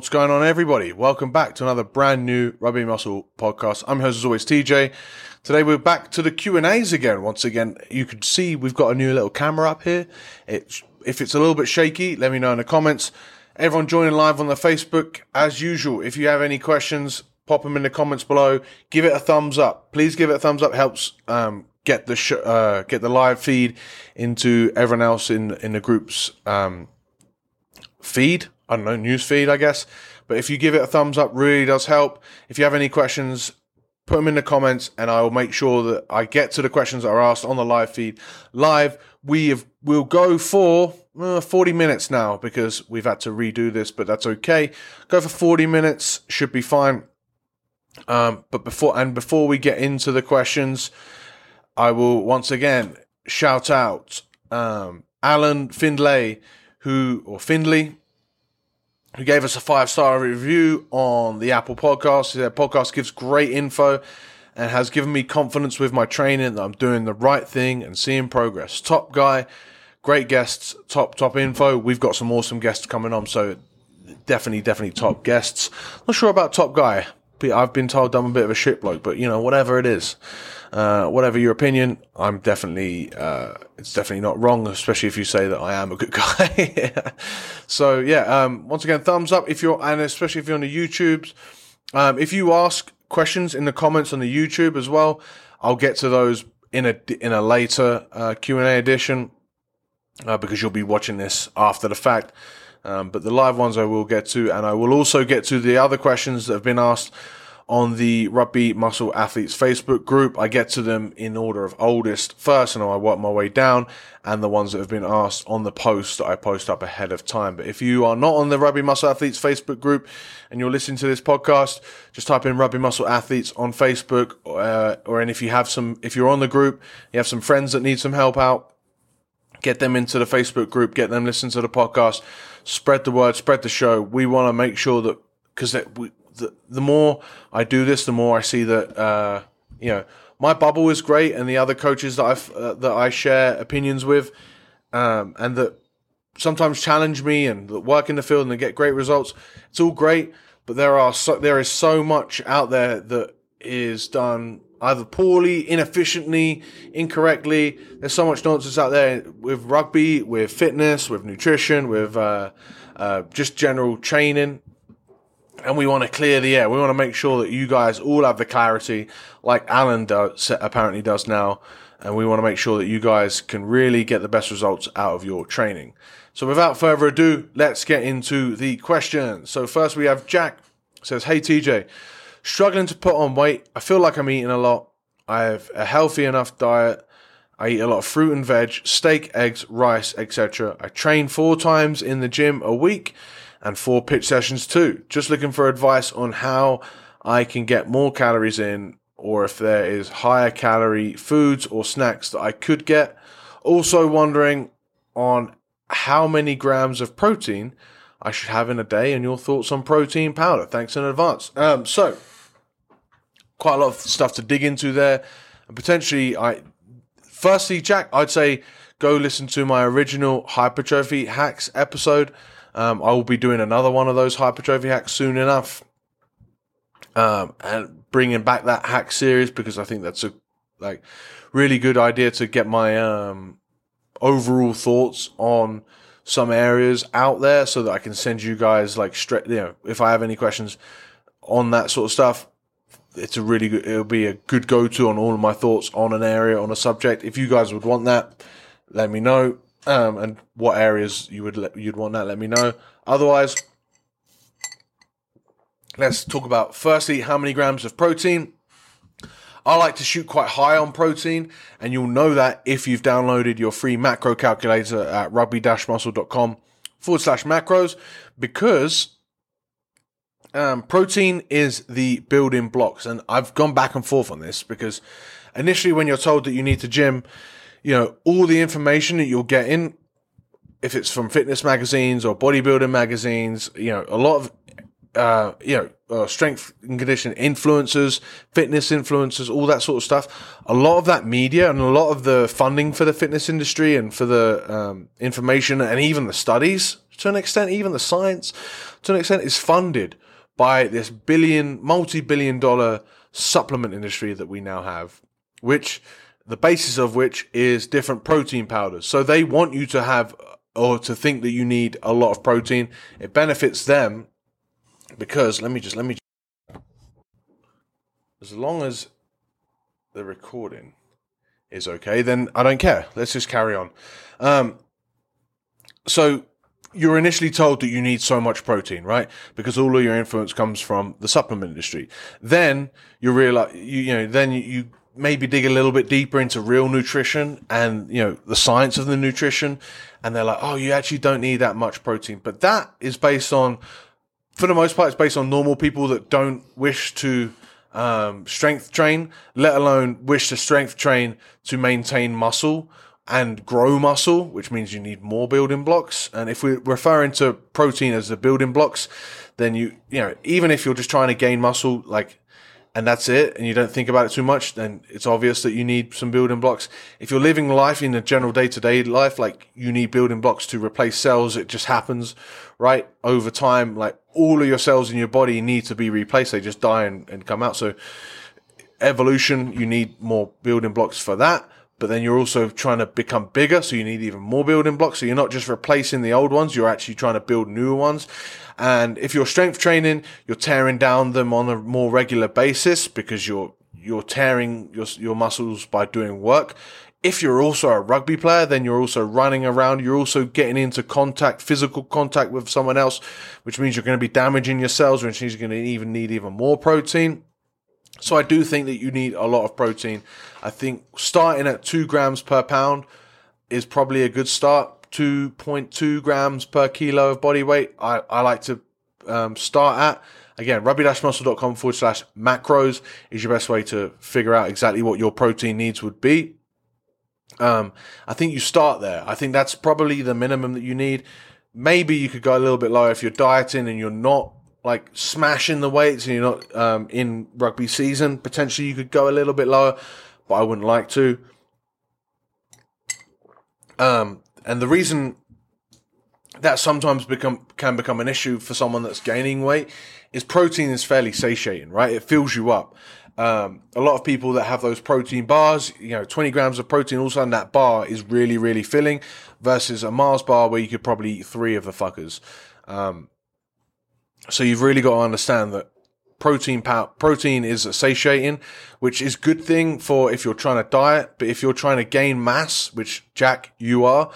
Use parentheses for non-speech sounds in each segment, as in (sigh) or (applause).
What's going on, everybody? Welcome back to another brand new Rugby Muscle podcast. I'm host, as always, TJ. Today we're back to the Q and A's again. Once again, you can see we've got a new little camera up here. If it's a little bit shaky, let me know in the comments. Everyone joining live on the Facebook, as usual. If you have any questions, pop them in the comments below. Give it a thumbs up. Please give it a thumbs up. Helps um, get the sh- uh, get the live feed into everyone else in in the group's um, feed. I don't know, news feed, I guess. But if you give it a thumbs up, really does help. If you have any questions, put them in the comments, and I will make sure that I get to the questions that are asked on the live feed. Live, we have we'll go for uh, 40 minutes now because we've had to redo this, but that's okay. Go for 40 minutes, should be fine. Um, but before and before we get into the questions, I will once again shout out um, Alan Findlay, who or Findley, who gave us a five star review on the Apple Podcast. Their podcast gives great info and has given me confidence with my training that I'm doing the right thing and seeing progress. Top guy, great guests, top top info. We've got some awesome guests coming on, so definitely definitely top guests. Not sure about top guy. But I've been told I'm a bit of a shit bloke, but you know whatever it is. Uh, whatever your opinion, I'm definitely, uh, it's definitely not wrong, especially if you say that I am a good (laughs) guy. so yeah, um, once again, thumbs up if you're, and especially if you're on the YouTubes. Um, if you ask questions in the comments on the YouTube as well, I'll get to those in a, in a later, uh, Q&A edition, uh, because you'll be watching this after the fact. Um, but the live ones I will get to, and I will also get to the other questions that have been asked on the Rugby Muscle Athletes Facebook group. I get to them in order of oldest first, and I work my way down, and the ones that have been asked on the post that I post up ahead of time. But if you are not on the Rugby Muscle Athletes Facebook group and you're listening to this podcast, just type in Rugby Muscle Athletes on Facebook, uh, or and if you have some, if you're on the group, you have some friends that need some help out, get them into the Facebook group, get them listen to the podcast, spread the word, spread the show. We want to make sure that because we the, the more I do this, the more I see that uh, you know my bubble is great, and the other coaches that I uh, that I share opinions with, um, and that sometimes challenge me and that work in the field and they get great results. It's all great, but there are so, there is so much out there that is done either poorly, inefficiently, incorrectly. There's so much nonsense out there with rugby, with fitness, with nutrition, with uh, uh, just general training and we want to clear the air. We want to make sure that you guys all have the clarity, like Alan does, apparently does now, and we want to make sure that you guys can really get the best results out of your training. So, without further ado, let's get into the questions. So, first we have Jack says, "Hey TJ, struggling to put on weight. I feel like I'm eating a lot. I have a healthy enough diet." I eat a lot of fruit and veg, steak, eggs, rice, etc. I train four times in the gym a week and four pitch sessions too. Just looking for advice on how I can get more calories in or if there is higher calorie foods or snacks that I could get. Also wondering on how many grams of protein I should have in a day and your thoughts on protein powder. Thanks in advance. Um, so quite a lot of stuff to dig into there. And potentially I firstly, Jack, I'd say go listen to my original hypertrophy hacks episode. Um, I will be doing another one of those hypertrophy hacks soon enough, um, and bringing back that hack series because I think that's a like really good idea to get my um, overall thoughts on some areas out there so that I can send you guys like straight. You know, if I have any questions on that sort of stuff, it's a really good. It'll be a good go to on all of my thoughts on an area on a subject. If you guys would want that, let me know um, and what areas you would let, you'd want that, let me know. Otherwise, let's talk about firstly how many grams of protein. I like to shoot quite high on protein, and you'll know that if you've downloaded your free macro calculator at rugby-muscle.com forward slash macros, because um, protein is the building blocks. And I've gone back and forth on this because initially, when you're told that you need to gym, you know, all the information that you're getting, if it's from fitness magazines or bodybuilding magazines, you know, a lot of, uh, you know, uh, strength and condition influencers, fitness influencers, all that sort of stuff. A lot of that media and a lot of the funding for the fitness industry and for the um, information and even the studies to an extent, even the science, to an extent, is funded by this billion, multi billion dollar supplement industry that we now have, which the basis of which is different protein powders. So they want you to have or to think that you need a lot of protein. It benefits them because let me just let me as long as the recording is okay, then I don't care. Let's just carry on. Um, so you're initially told that you need so much protein, right? Because all of your influence comes from the supplement industry. Then you realize, you, you know, then you maybe dig a little bit deeper into real nutrition and, you know, the science of the nutrition. And they're like, oh, you actually don't need that much protein. But that is based on, for the most part, it's based on normal people that don't wish to um, strength train, let alone wish to strength train to maintain muscle and grow muscle, which means you need more building blocks. And if we're referring to protein as the building blocks, then you, you know, even if you're just trying to gain muscle, like, and that's it, and you don't think about it too much, then it's obvious that you need some building blocks. If you're living life in a general day to day life, like you need building blocks to replace cells, it just happens, right? Over time, like all of your cells in your body need to be replaced. They just die and, and come out. So evolution, you need more building blocks for that but then you're also trying to become bigger, so you need even more building blocks. So you're not just replacing the old ones, you're actually trying to build new ones. And if you're strength training, you're tearing down them on a more regular basis because you're you're tearing your your muscles by doing work. If you're also a rugby player, then you're also running around. You're also getting into contact, physical contact with someone else, which means you're going to be damaging your cells, which means you're going to even need even more protein. So I do think that you need a lot of protein. I think starting at two grams per pound is probably a good start. 2.2 grams per kilo of body weight. I, I like to um, start at. Again, rugby-muscle.com forward slash macros is your best way to figure out exactly what your protein needs would be. Um, I think you start there. I think that's probably the minimum that you need. Maybe you could go a little bit lower if you're dieting and you're not like smashing the weights and you're not um, in rugby season, potentially you could go a little bit lower, but I wouldn't like to. Um, and the reason that sometimes become can become an issue for someone that's gaining weight is protein is fairly satiating, right? It fills you up. Um, a lot of people that have those protein bars, you know, 20 grams of protein, all of a sudden that bar is really, really filling versus a Mars bar where you could probably eat three of the fuckers. Um, so you've really got to understand that protein protein is satiating, which is a good thing for if you're trying to diet, but if you're trying to gain mass, which Jack you are,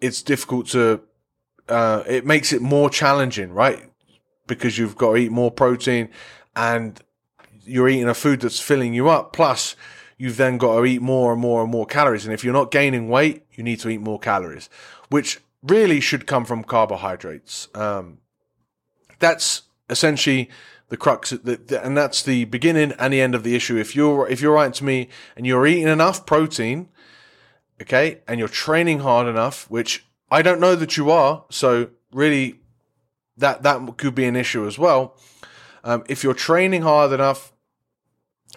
it's difficult to. Uh, it makes it more challenging, right? Because you've got to eat more protein, and you're eating a food that's filling you up. Plus, you've then got to eat more and more and more calories. And if you're not gaining weight, you need to eat more calories, which really should come from carbohydrates. Um, that's essentially the crux, and that's the beginning and the end of the issue. If you're if you're writing to me and you're eating enough protein, okay, and you're training hard enough, which I don't know that you are, so really that that could be an issue as well. Um, if you're training hard enough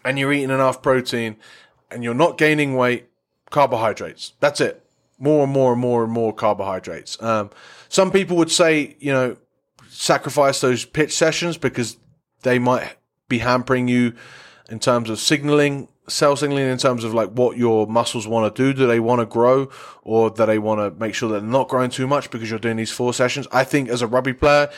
and you're eating enough protein and you're not gaining weight, carbohydrates. That's it. More and more and more and more carbohydrates. Um, some people would say, you know, sacrifice those pitch sessions because they might be hampering you in terms of signaling cell signaling in terms of like what your muscles want to do. Do they want to grow or do they want to make sure they're not growing too much because you're doing these four sessions? I think as a rugby player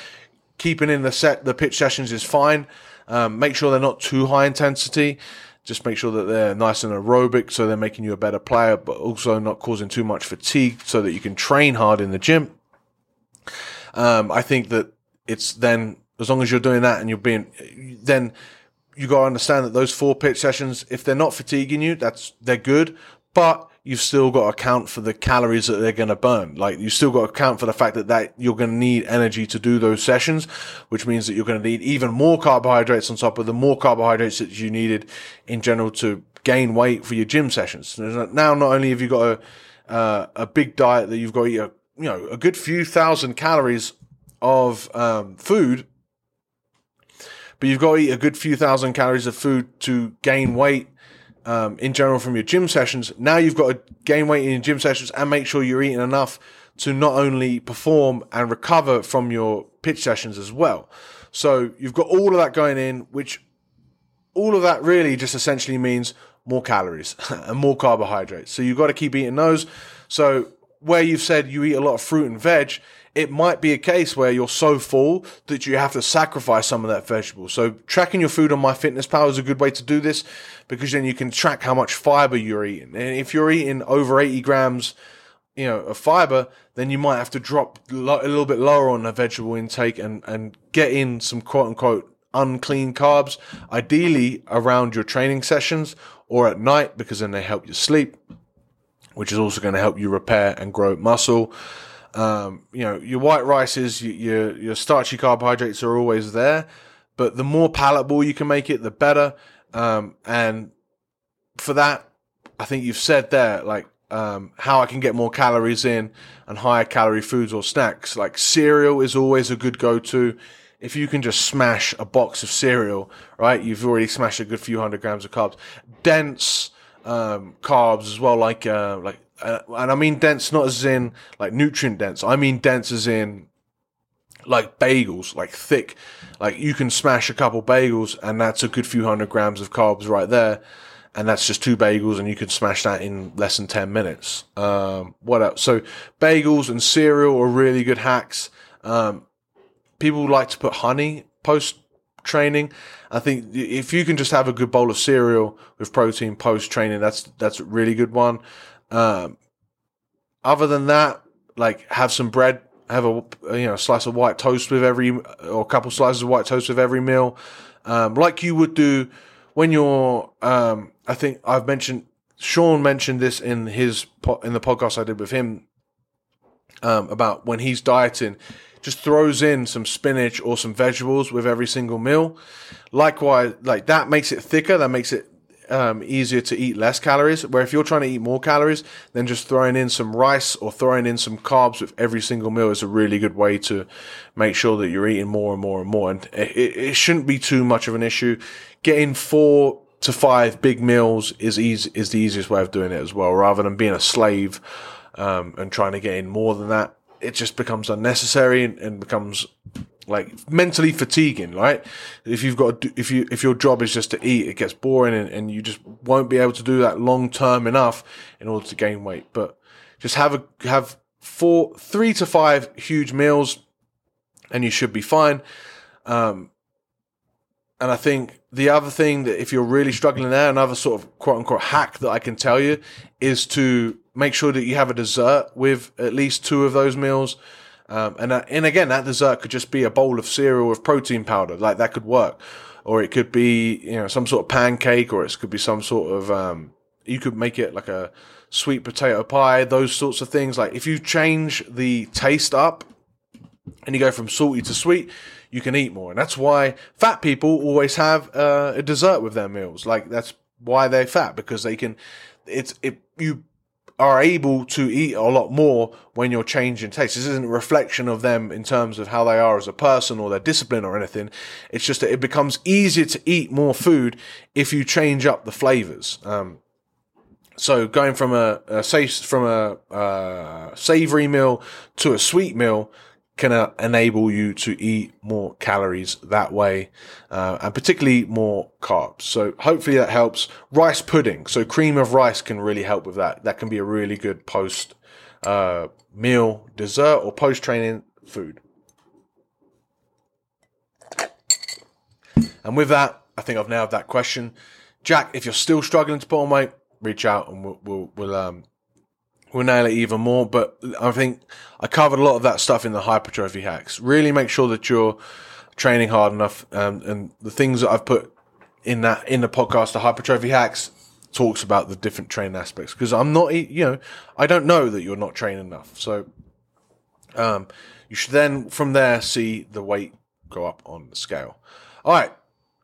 keeping in the set the pitch sessions is fine. Um, make sure they're not too high intensity. Just make sure that they're nice and aerobic so they're making you a better player but also not causing too much fatigue so that you can train hard in the gym. Um, i think that it's then as long as you're doing that and you're being then you got to understand that those four pitch sessions if they're not fatiguing you that's they're good but you've still got to account for the calories that they're going to burn. Like you still got to account for the fact that, that you're going to need energy to do those sessions which means that you're going to need even more carbohydrates on top of the more carbohydrates that you needed in general to gain weight for your gym sessions. Now not only have you got a uh, a big diet that you've got to eat a you know a good few thousand calories of um, food, but you've got to eat a good few thousand calories of food to gain weight um, in general from your gym sessions. Now you've got to gain weight in your gym sessions and make sure you're eating enough to not only perform and recover from your pitch sessions as well. So you've got all of that going in, which all of that really just essentially means more calories (laughs) and more carbohydrates. So you've got to keep eating those. So where you've said you eat a lot of fruit and veg, it might be a case where you're so full that you have to sacrifice some of that vegetable. So tracking your food on my Fitness MyFitnessPal is a good way to do this because then you can track how much fiber you're eating. And if you're eating over 80 grams, you know, of fiber, then you might have to drop a little bit lower on the vegetable intake and, and get in some quote unquote unclean carbs, ideally around your training sessions or at night because then they help you sleep, which is also going to help you repair and grow muscle. Um, you know, your white rices, your, your starchy carbohydrates are always there, but the more palatable you can make it, the better. Um, and for that, I think you've said there, like, um, how I can get more calories in and higher calorie foods or snacks. Like cereal is always a good go to. If you can just smash a box of cereal, right, you've already smashed a good few hundred grams of carbs. Dense um, carbs as well, like uh, like uh, and I mean dense not as in like nutrient dense. I mean dense as in like bagels, like thick. Like you can smash a couple bagels and that's a good few hundred grams of carbs right there. And that's just two bagels and you can smash that in less than 10 minutes. Um, what else? So bagels and cereal are really good hacks. Um, people like to put honey post training. I think if you can just have a good bowl of cereal with protein post training, that's, that's a really good one. Um, other than that, like have some bread, have a you know slice of white toast with every or a couple slices of white toast with every meal, um, like you would do when you're. Um, I think I've mentioned Sean mentioned this in his in the podcast I did with him um, about when he's dieting. Just throws in some spinach or some vegetables with every single meal. Likewise, like that makes it thicker. That makes it um, easier to eat less calories. Where if you're trying to eat more calories, then just throwing in some rice or throwing in some carbs with every single meal is a really good way to make sure that you're eating more and more and more. And it, it shouldn't be too much of an issue. Getting four to five big meals is easy, is the easiest way of doing it as well, rather than being a slave um, and trying to get in more than that. It just becomes unnecessary and, and becomes like mentally fatiguing, right? If you've got, if you, if your job is just to eat, it gets boring and, and you just won't be able to do that long term enough in order to gain weight. But just have a, have four, three to five huge meals and you should be fine. Um, and I think the other thing that if you're really struggling there, another sort of quote unquote hack that I can tell you is to make sure that you have a dessert with at least two of those meals. Um, and uh, and again, that dessert could just be a bowl of cereal with protein powder, like that could work, or it could be you know some sort of pancake, or it could be some sort of um, you could make it like a sweet potato pie, those sorts of things. Like if you change the taste up and you go from salty to sweet, you can eat more, and that's why fat people always have uh, a dessert with their meals. Like that's why they're fat because they can. It's it you are able to eat a lot more when you're changing taste. This isn't a reflection of them in terms of how they are as a person or their discipline or anything. It's just that it becomes easier to eat more food if you change up the flavors. Um, so going from a, a from a uh, savory meal to a sweet meal can uh, enable you to eat more calories that way, uh, and particularly more carbs. So hopefully that helps. Rice pudding, so cream of rice can really help with that. That can be a really good post uh, meal dessert or post training food. And with that, I think I've nailed that question. Jack, if you're still struggling to put on weight, reach out and we'll we'll, we'll um, we'll nail it even more. But I think I covered a lot of that stuff in the hypertrophy hacks. Really make sure that you're training hard enough. Um, and the things that I've put in that in the podcast, the hypertrophy hacks, talks about the different training aspects. Because I'm not, you know, I don't know that you're not training enough. So um, you should then from there see the weight go up on the scale. All right.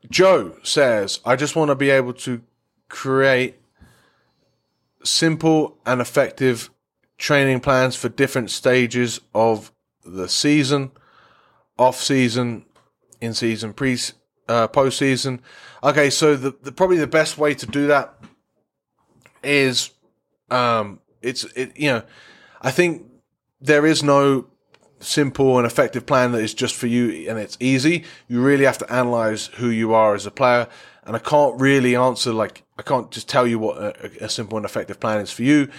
Joe says, I just want to be able to create simple and effective training plans for different stages of the season, off season, in season, pre uh, post season. Okay, so the, the probably the best way to do that is um it's it you know I think there is no simple and effective plan that is just for you and it's easy. You really have to analyze who you are as a player. And I can't really answer, like, I can't just tell you what a, a simple and effective plan is for you.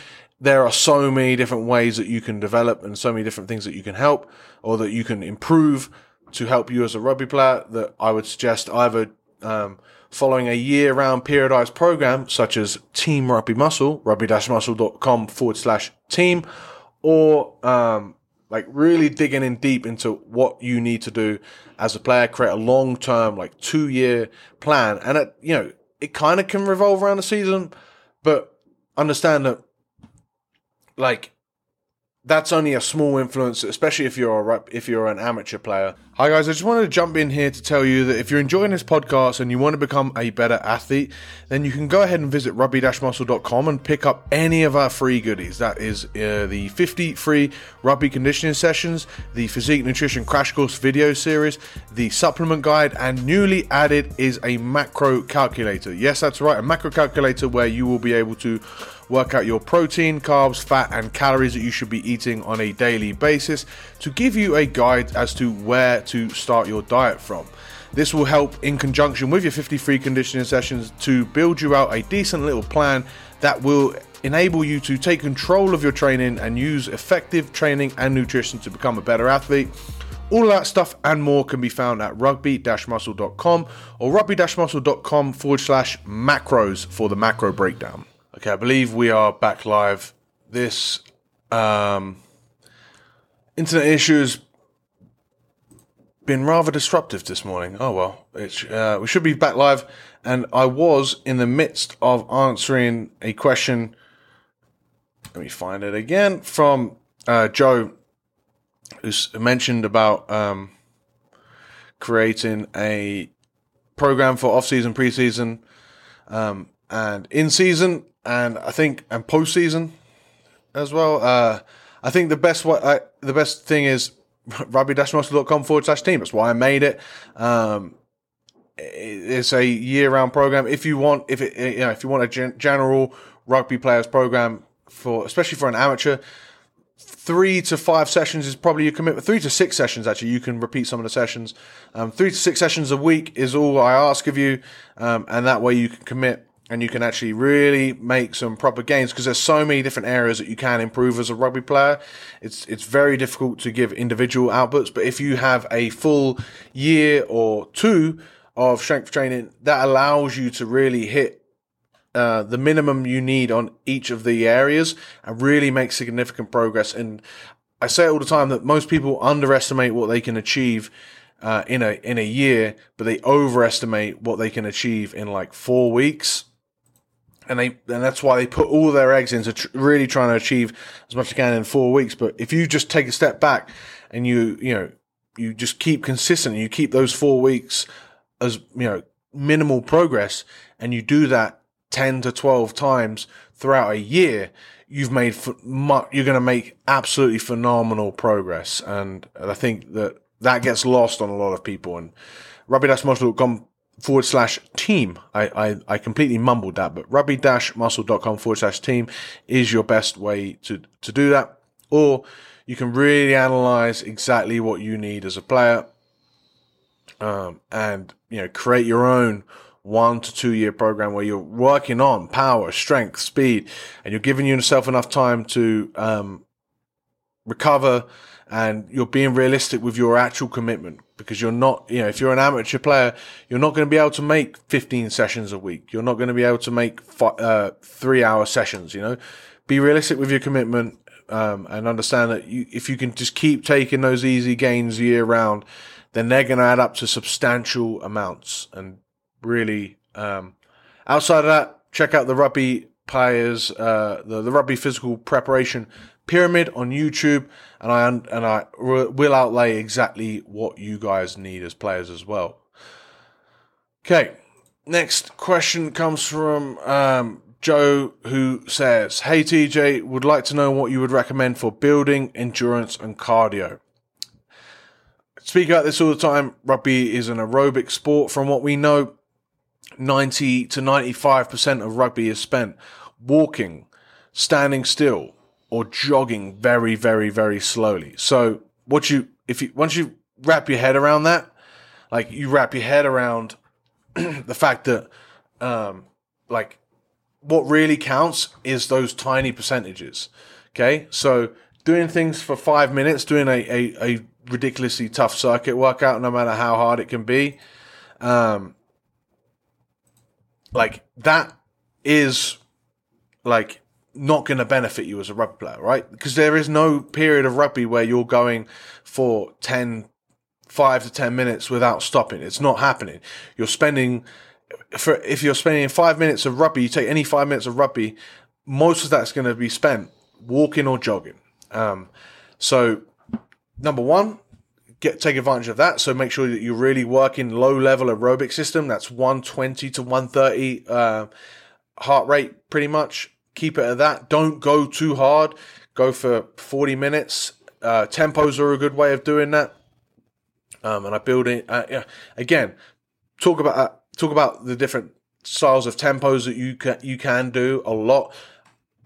There are so many different ways that you can develop and so many different things that you can help or that you can improve to help you as a rugby player that I would suggest either, um, following a year round periodized program such as Team Rugby Muscle, rugby-muscle.com forward slash team, or, um, like really digging in deep into what you need to do as a player, create a long term, like two year plan. And it, you know, it kind of can revolve around the season, but understand that like that's only a small influence, especially if you're a, if you're an amateur player. Hi guys, I just wanted to jump in here to tell you that if you're enjoying this podcast and you want to become a better athlete, then you can go ahead and visit rugby-muscle.com and pick up any of our free goodies. That is uh, the 50 free rugby conditioning sessions, the physique nutrition crash course video series, the supplement guide, and newly added is a macro calculator. Yes, that's right, a macro calculator where you will be able to work out your protein, carbs, fat, and calories that you should be eating on a daily basis to give you a guide as to where to start your diet from. This will help in conjunction with your 50 free conditioning sessions to build you out a decent little plan that will enable you to take control of your training and use effective training and nutrition to become a better athlete. All that stuff and more can be found at rugby-muscle.com or rugby-muscle.com forward slash macros for the macro breakdown. Okay, I believe we are back live. This um, internet issue has been rather disruptive this morning. Oh well, uh, we should be back live, and I was in the midst of answering a question. Let me find it again from uh, Joe, who's mentioned about um, creating a program for off-season, pre-season, um, and in-season and I think and postseason as well. Uh, I think the best what I, the best thing is rugby-muscle.com forward slash team. That's why I made it. Um, it's a year-round program. If you want, if it, you know, if you want a gen- general rugby players program for, especially for an amateur, three to five sessions is probably your commitment. Three to six sessions, actually, you can repeat some of the sessions. Um, three to six sessions a week is all I ask of you, um, and that way you can commit and you can actually really make some proper gains because there's so many different areas that you can improve as a rugby player. It's it's very difficult to give individual outputs, but if you have a full year or two of strength training, that allows you to really hit uh, the minimum you need on each of the areas and really make significant progress. And I say all the time that most people underestimate what they can achieve uh, in a in a year, but they overestimate what they can achieve in like four weeks and they and that's why they put all their eggs into tr- really trying to achieve as much as they can in four weeks. But if you just take a step back and you you know you just keep consistent, you keep those four weeks as you know minimal progress, and you do that ten to twelve times throughout a year, you've made you're going to make absolutely phenomenal progress. And I think that that gets lost on a lot of people. And rugby-muscle.com forward slash team. I, I, I completely mumbled that, but rugby muscle.com forward slash team is your best way to, to do that. Or you can really analyze exactly what you need as a player. Um, and, you know, create your own one to two year program where you're working on power, strength, speed, and you're giving yourself enough time to, um, recover and you're being realistic with your actual commitment because you're not, you know, if you're an amateur player, you're not going to be able to make 15 sessions a week. You're not going to be able to make five, uh, three hour sessions, you know, be realistic with your commitment. Um, and understand that you, if you can just keep taking those easy gains year round, then they're going to add up to substantial amounts. And really, um, outside of that, check out the rugby players, uh, the, the rugby physical preparation pyramid on YouTube, and I and I will outlay exactly what you guys need as players as well. Okay, next question comes from um, Joe, who says, "Hey TJ, would like to know what you would recommend for building endurance and cardio." Speak about this all the time. Rugby is an aerobic sport. From what we know, 90 to 95% of rugby is spent walking, standing still, or jogging very, very, very slowly. So what you if you once you wrap your head around that, like you wrap your head around (clears throat) the fact that um like what really counts is those tiny percentages. Okay. So doing things for five minutes, doing a, a, a ridiculously tough circuit workout, no matter how hard it can be, um, like that is like not going to benefit you as a rugby player, right? Because there is no period of rugby where you're going for 10, 5 to 10 minutes without stopping. It's not happening. You're spending, for if you're spending five minutes of rugby, you take any five minutes of rugby, most of that's going to be spent walking or jogging. Um, so, number one, get take advantage of that. So make sure that you're really working low level aerobic system. That's 120 to 130 uh, heart rate, pretty much. Keep it at that. Don't go too hard. Go for 40 minutes. Uh, tempos are a good way of doing that. Um, and I build it uh, yeah. again. Talk about uh, talk about the different styles of tempos that you can you can do a lot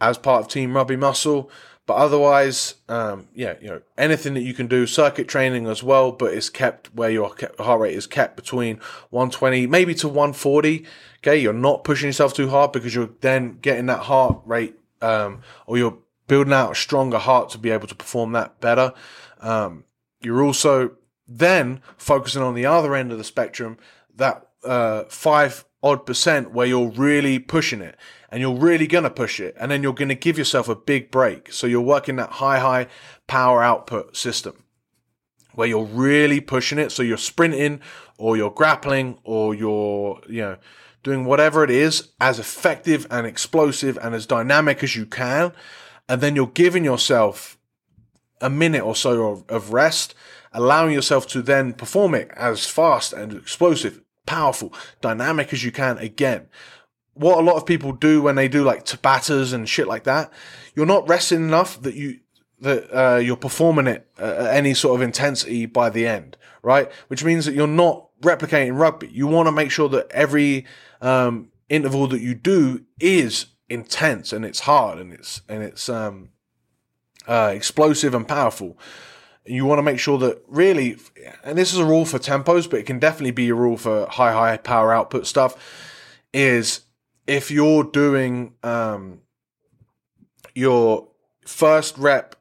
as part of Team Rugby Muscle. But otherwise, um, yeah, you know, anything that you can do, circuit training as well, but it's kept where your heart rate is kept between 120, maybe to 140. Okay, you're not pushing yourself too hard because you're then getting that heart rate, um, or you're building out a stronger heart to be able to perform that better. Um, you're also then focusing on the other end of the spectrum, that uh, five odd percent where you're really pushing it and you're really going to push it and then you're going to give yourself a big break. So you're working that high, high power output system where you're really pushing it. So you're sprinting or you're grappling or you're, you know, doing whatever it is as effective and explosive and as dynamic as you can. And then you're giving yourself a minute or so of, of rest, allowing yourself to then perform it as fast and explosive powerful, dynamic as you can again. What a lot of people do when they do like Tabatas and shit like that, you're not resting enough that you that uh, you're performing it at any sort of intensity by the end, right? Which means that you're not replicating rugby. You want to make sure that every um, interval that you do is intense and it's hard and it's and it's um, uh, explosive and powerful you want to make sure that really, and this is a rule for tempos, but it can definitely be a rule for high, high power output stuff, is if you're doing um, your first rep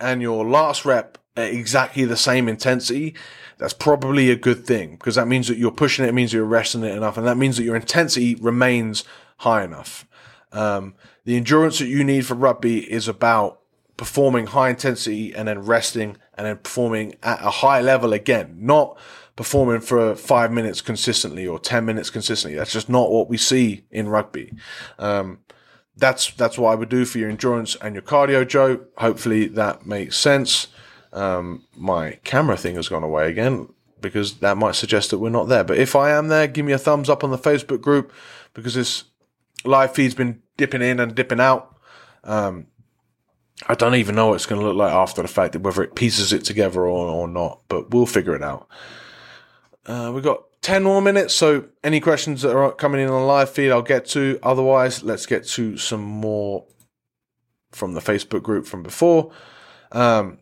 and your last rep at exactly the same intensity, that's probably a good thing because that means that you're pushing it, it means you're resting it enough, and that means that your intensity remains high enough. Um, the endurance that you need for rugby is about performing high intensity and then resting and then performing at a high level again, not performing for five minutes consistently or 10 minutes consistently. That's just not what we see in rugby. Um, that's, that's what I would do for your endurance and your cardio, Joe. Hopefully that makes sense. Um, my camera thing has gone away again because that might suggest that we're not there. But if I am there, give me a thumbs up on the Facebook group because this live feed's been dipping in and dipping out. Um, I don't even know what it's going to look like after the fact, whether it pieces it together or, or not, but we'll figure it out. Uh, we've got 10 more minutes, so any questions that are coming in on the live feed, I'll get to. Otherwise, let's get to some more from the Facebook group from before. Um,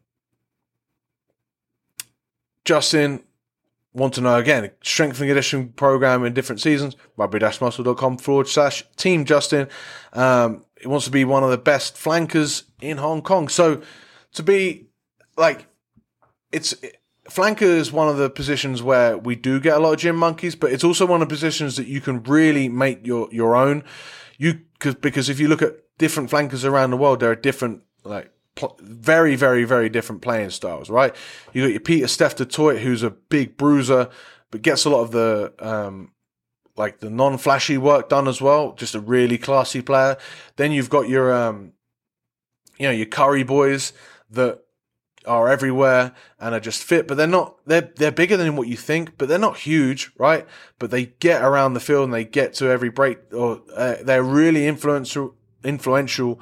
Justin, want to know again, strength and conditioning program in different seasons, rugby-muscle.com forward slash team Justin. Um, he wants to be one of the best flankers in Hong Kong. So to be like, it's flanker is one of the positions where we do get a lot of gym monkeys, but it's also one of the positions that you can really make your your own. You cause, because if you look at different flankers around the world, there are different like pl- very very very different playing styles. Right? You got your Pieter-Steph du Toit, who's a big bruiser, but gets a lot of the um, like the non-flashy work done as well. Just a really classy player. Then you've got your, um, you know, your curry boys that are everywhere and are just fit, but they're not, they're, they're bigger than what you think, but they're not huge, right? But they get around the field and they get to every break or uh, they're really influential, influential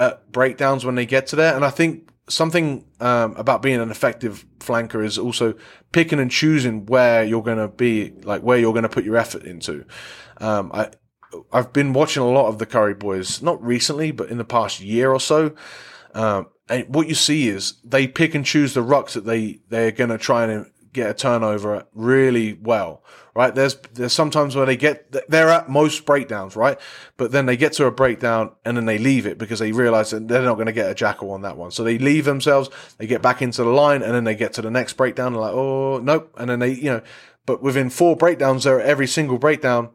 at breakdowns when they get to there. And I think something um, about being an effective flanker is also picking and choosing where you're going to be, like where you're going to put your effort into. Um, I I've been watching a lot of the Curry Boys, not recently, but in the past year or so. Um, and what you see is they pick and choose the rucks that they they're going to try and get a turnover really well, right? There's there's sometimes where they get they're at most breakdowns, right? But then they get to a breakdown and then they leave it because they realize that they're not going to get a jackal on that one. So they leave themselves, they get back into the line, and then they get to the next breakdown. And like, oh nope, and then they you know, but within four breakdowns, they're at every single breakdown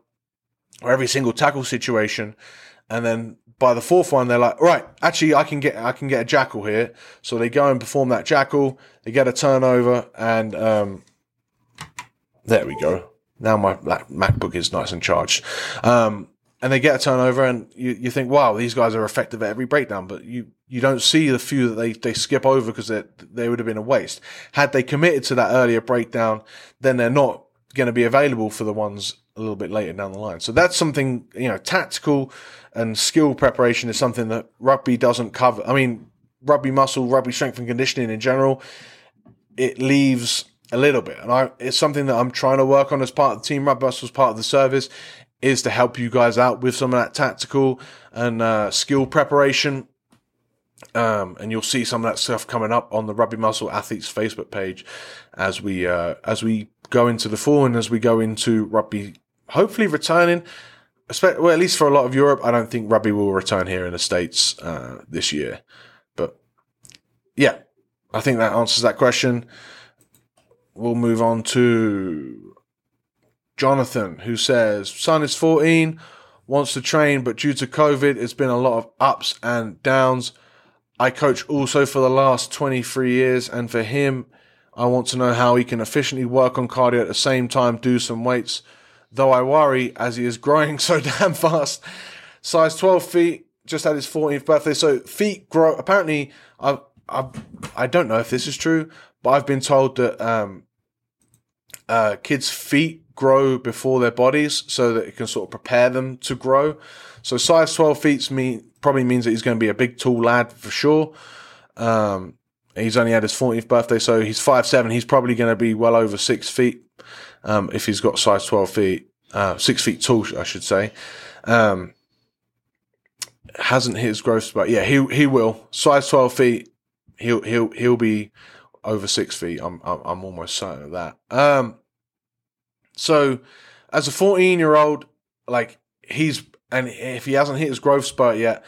or every single tackle situation, and then by the fourth one, they're like, right, actually, I can get, I can get a jackal here. So they go and perform that jackal. They get a turnover, and um, there we go. Now my MacBook is nice and charged. Um, and they get a turnover, and you, you think, wow, these guys are effective at every breakdown, but you, you don't see the few that they, they skip over because they would have been a waste. Had they committed to that earlier breakdown, then they're not going to be available for the ones a little bit later down the line. So that's something, you know, tactical and skill preparation is something that rugby doesn't cover. I mean, rugby muscle, rugby strength and conditioning in general, it leaves a little bit. And I, it's something that I'm trying to work on as part of the team. Rugby muscle as part of the service is to help you guys out with some of that tactical and uh, skill preparation. Um, and you'll see some of that stuff coming up on the Rugby Muscle Athletes Facebook page as we uh, as we go into the fall and as we go into rugby hopefully returning. Well, at least for a lot of Europe, I don't think rugby will return here in the States uh, this year. But yeah, I think that answers that question. We'll move on to Jonathan, who says, Son is 14, wants to train, but due to COVID, it's been a lot of ups and downs. I coach also for the last 23 years, and for him, I want to know how he can efficiently work on cardio at the same time, do some weights though I worry as he is growing (laughs) so damn fast. Size 12 feet, just had his 14th birthday. So feet grow. Apparently, I I I don't know if this is true, but I've been told that um, uh, kids' feet grow before their bodies, so that it can sort of prepare them to grow. So size 12 feet mean probably means that he's going to be a big, tall lad for sure. Um, he's only had his 14th birthday, so he's five seven. He's probably going to be well over six feet um, if he's got size 12 feet, uh, six feet tall, I should say. Um, hasn't hit his growth spurt. Yeah, he he will. Size 12 feet, he'll he'll he'll be over six feet. I'm I'm, I'm almost certain of that. Um, so as a 14 year old, like he's and if he hasn't hit his growth spurt yet,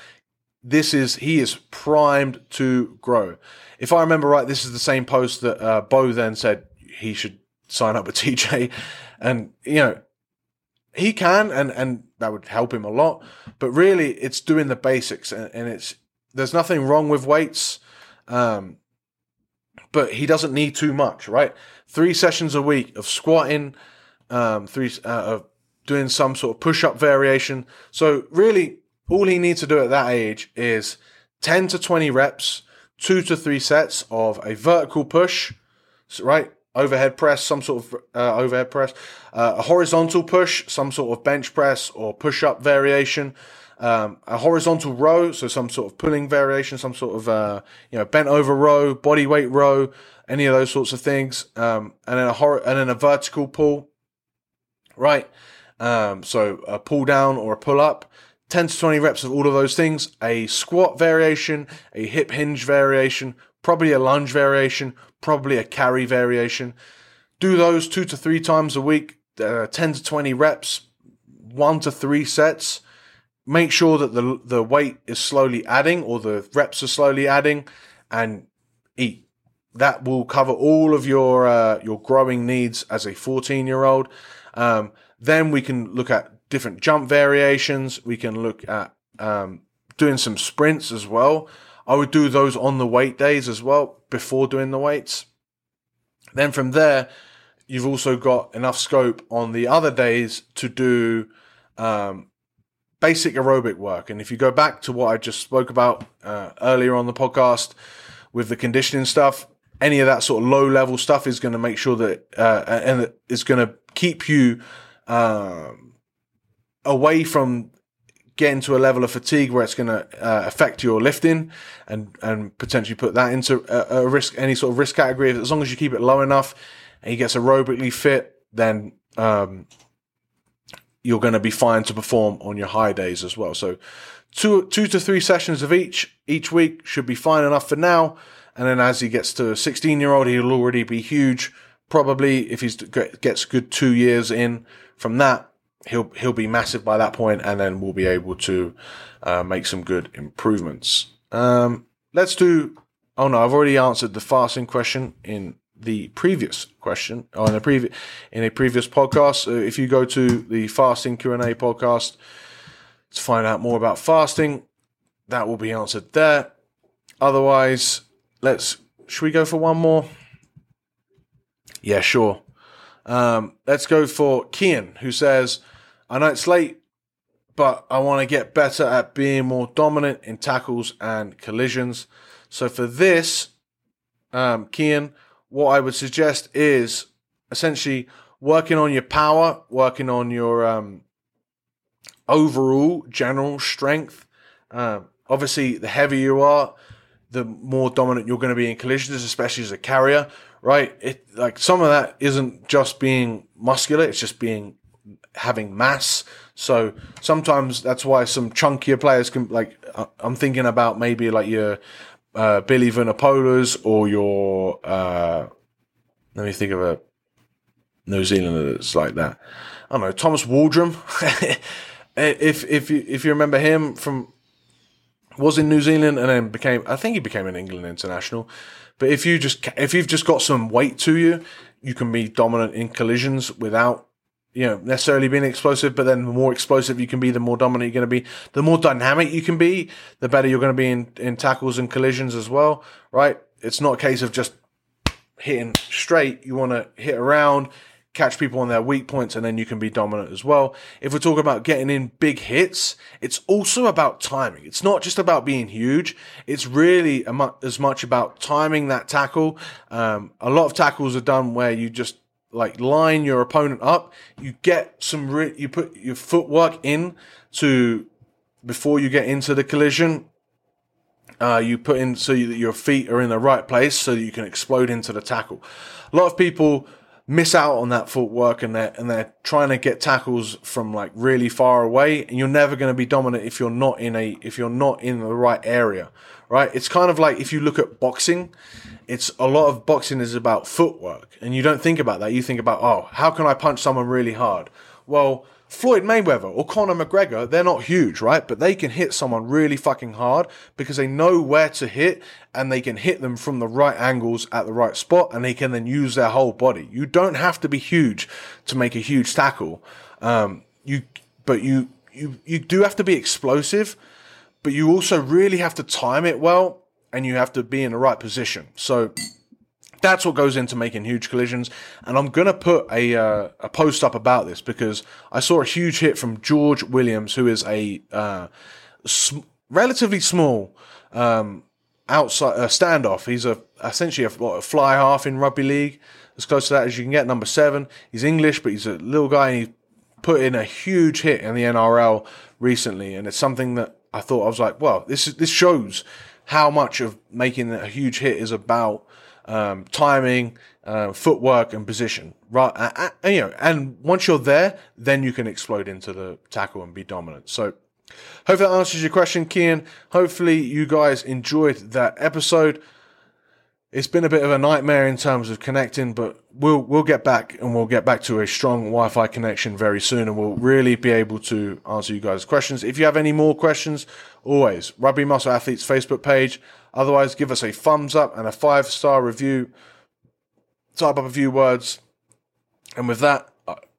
this is he is primed to grow. If I remember right, this is the same post that uh, Bo then said he should sign up with (laughs) TJ. And, you know, he can, and, and that would help him a lot. But really, it's doing the basics, and, and it's there's nothing wrong with weights, um, but he doesn't need too much, right? Three sessions a week of squatting, um, three uh, of doing some sort of push up variation. So really, all he needs to do at that age is ten to twenty reps, two to three sets of a vertical push, right? Overhead press, some sort of uh, overhead press, uh, a horizontal push, some sort of bench press or push up variation, um, a horizontal row, so some sort of pulling variation, some sort of uh, you know bent over row, body weight row, any of those sorts of things, um, and then a hor- and then a vertical pull, right? Um, so a pull down or a pull up. 10 to 20 reps of all of those things, a squat variation, a hip hinge variation, probably a lunge variation, probably a carry variation. Do those two to three times a week, uh, 10 to 20 reps, one to three sets. Make sure that the, the weight is slowly adding or the reps are slowly adding and eat. That will cover all of your, uh, your growing needs as a 14 year old. Um, then we can look at different jump variations. We can look at, um, doing some sprints as well. I would do those on the weight days as well before doing the weights. Then from there, you've also got enough scope on the other days to do um, basic aerobic work. And if you go back to what I just spoke about uh, earlier on the podcast with the conditioning stuff, any of that sort of low level stuff is going to make sure that uh, and it's going to keep you um, away from getting to a level of fatigue where it's going to uh, affect your lifting and and potentially put that into a, a, risk any sort of risk category as long as you keep it low enough and he gets aerobically fit then um, you're going to be fine to perform on your high days as well so two two to three sessions of each each week should be fine enough for now. And then as he gets to a 16 year old, he'll already be huge. Probably if he gets good two years in from that, he'll he'll be massive by that point, and then we'll be able to uh, make some good improvements. Um, let's do. Oh no, I've already answered the fasting question in the previous question or in a previous in a previous podcast. If you go to the fasting Q and A podcast to find out more about fasting, that will be answered there. Otherwise, let's. Should we go for one more? Yeah, sure. Um, let's go for Kian, who says, "I know it's late, but I want to get better at being more dominant in tackles and collisions." So for this, um, Kian, what I would suggest is essentially working on your power, working on your um, overall general strength. Um, obviously, the heavier you are, the more dominant you're going to be in collisions, especially as a carrier, right? It like some of that isn't just being muscular; it's just being having mass. So sometimes that's why some chunkier players can like. Uh, I'm thinking about maybe like your uh, Billy Vunipolas or your uh, let me think of a New Zealander that's like that. I don't know Thomas Waldrom. (laughs) if if you if you remember him from was in New Zealand and then became I think he became an England international. But if you just if you've just got some weight to you, you can be dominant in collisions without you know necessarily being explosive. But then the more explosive you can be, the more dominant you're going to be. The more dynamic you can be, the better you're going to be in, in tackles and collisions as well. Right? It's not a case of just hitting straight. You want to hit around catch people on their weak points and then you can be dominant as well. If we're talking about getting in big hits, it's also about timing. It's not just about being huge. It's really as much about timing that tackle. Um, a lot of tackles are done where you just like line your opponent up. You get some, re- you put your footwork in to before you get into the collision. Uh, you put in so that your feet are in the right place so you can explode into the tackle. A lot of people miss out on that footwork and they're and they're trying to get tackles from like really far away and you're never going to be dominant if you're not in a if you're not in the right area right it's kind of like if you look at boxing it's a lot of boxing is about footwork and you don't think about that you think about oh how can i punch someone really hard well Floyd Mayweather or Conor McGregor, they're not huge, right? But they can hit someone really fucking hard because they know where to hit and they can hit them from the right angles at the right spot and they can then use their whole body. You don't have to be huge to make a huge tackle. Um, you, but you, you, you do have to be explosive, but you also really have to time it well and you have to be in the right position. So, that's what goes into making huge collisions. And I'm going to put a, uh, a post up about this because I saw a huge hit from George Williams, who is a uh, sm- relatively small um, outside uh, standoff. He's a essentially a, what, a, fly half in rugby league, as close to that as you can get. Number seven. He's English, but he's a little guy, and he put in a huge hit in the NRL recently. And it's something that I thought I was like, well, this is, this shows how much of making a huge hit is about um, timing, uh, footwork, and position. Right, uh, uh, you know, and once you're there, then you can explode into the tackle and be dominant. So, hopefully that answers your question, Kian. Hopefully you guys enjoyed that episode. It's been a bit of a nightmare in terms of connecting, but we'll we'll get back and we'll get back to a strong Wi-Fi connection very soon, and we'll really be able to answer you guys' questions. If you have any more questions, always Rugby Muscle Athletes Facebook page. Otherwise, give us a thumbs up and a five star review. Type up a few words. And with that,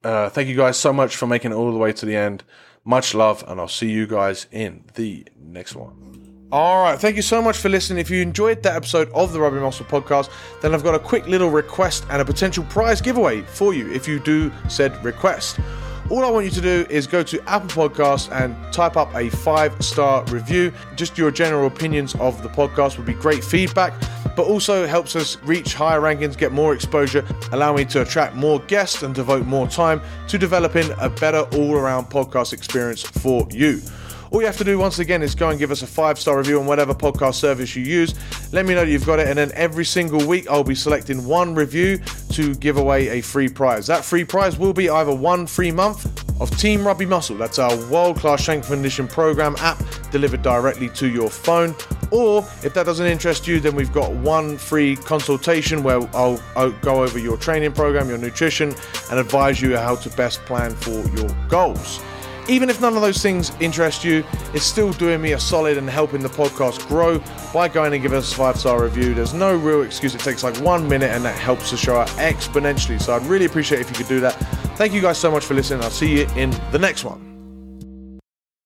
uh, thank you guys so much for making it all the way to the end. Much love, and I'll see you guys in the next one. All right, thank you so much for listening. If you enjoyed that episode of the Rugby Muscle podcast, then I've got a quick little request and a potential prize giveaway for you if you do said request. All I want you to do is go to Apple Podcasts and type up a five star review. Just your general opinions of the podcast would be great feedback, but also helps us reach higher rankings, get more exposure, allow me to attract more guests and devote more time to developing a better all around podcast experience for you. All you have to do once again is go and give us a five star review on whatever podcast service you use. Let me know you've got it, and then every single week I'll be selecting one review to give away a free prize. That free prize will be either one free month of Team Rugby Muscle. That's our world class strength condition program app delivered directly to your phone. Or if that doesn't interest you, then we've got one free consultation where I'll, I'll, go over your training program, your nutrition, and advise you how to best plan for your goals. Even if none of those things interest you, it's still doing me a solid and helping the podcast grow by going and giving us a five star review. There's no real excuse. It takes like one minute and that helps the show out exponentially. So I'd really appreciate if you could do that. Thank you guys so much for listening. I'll see you in the next one.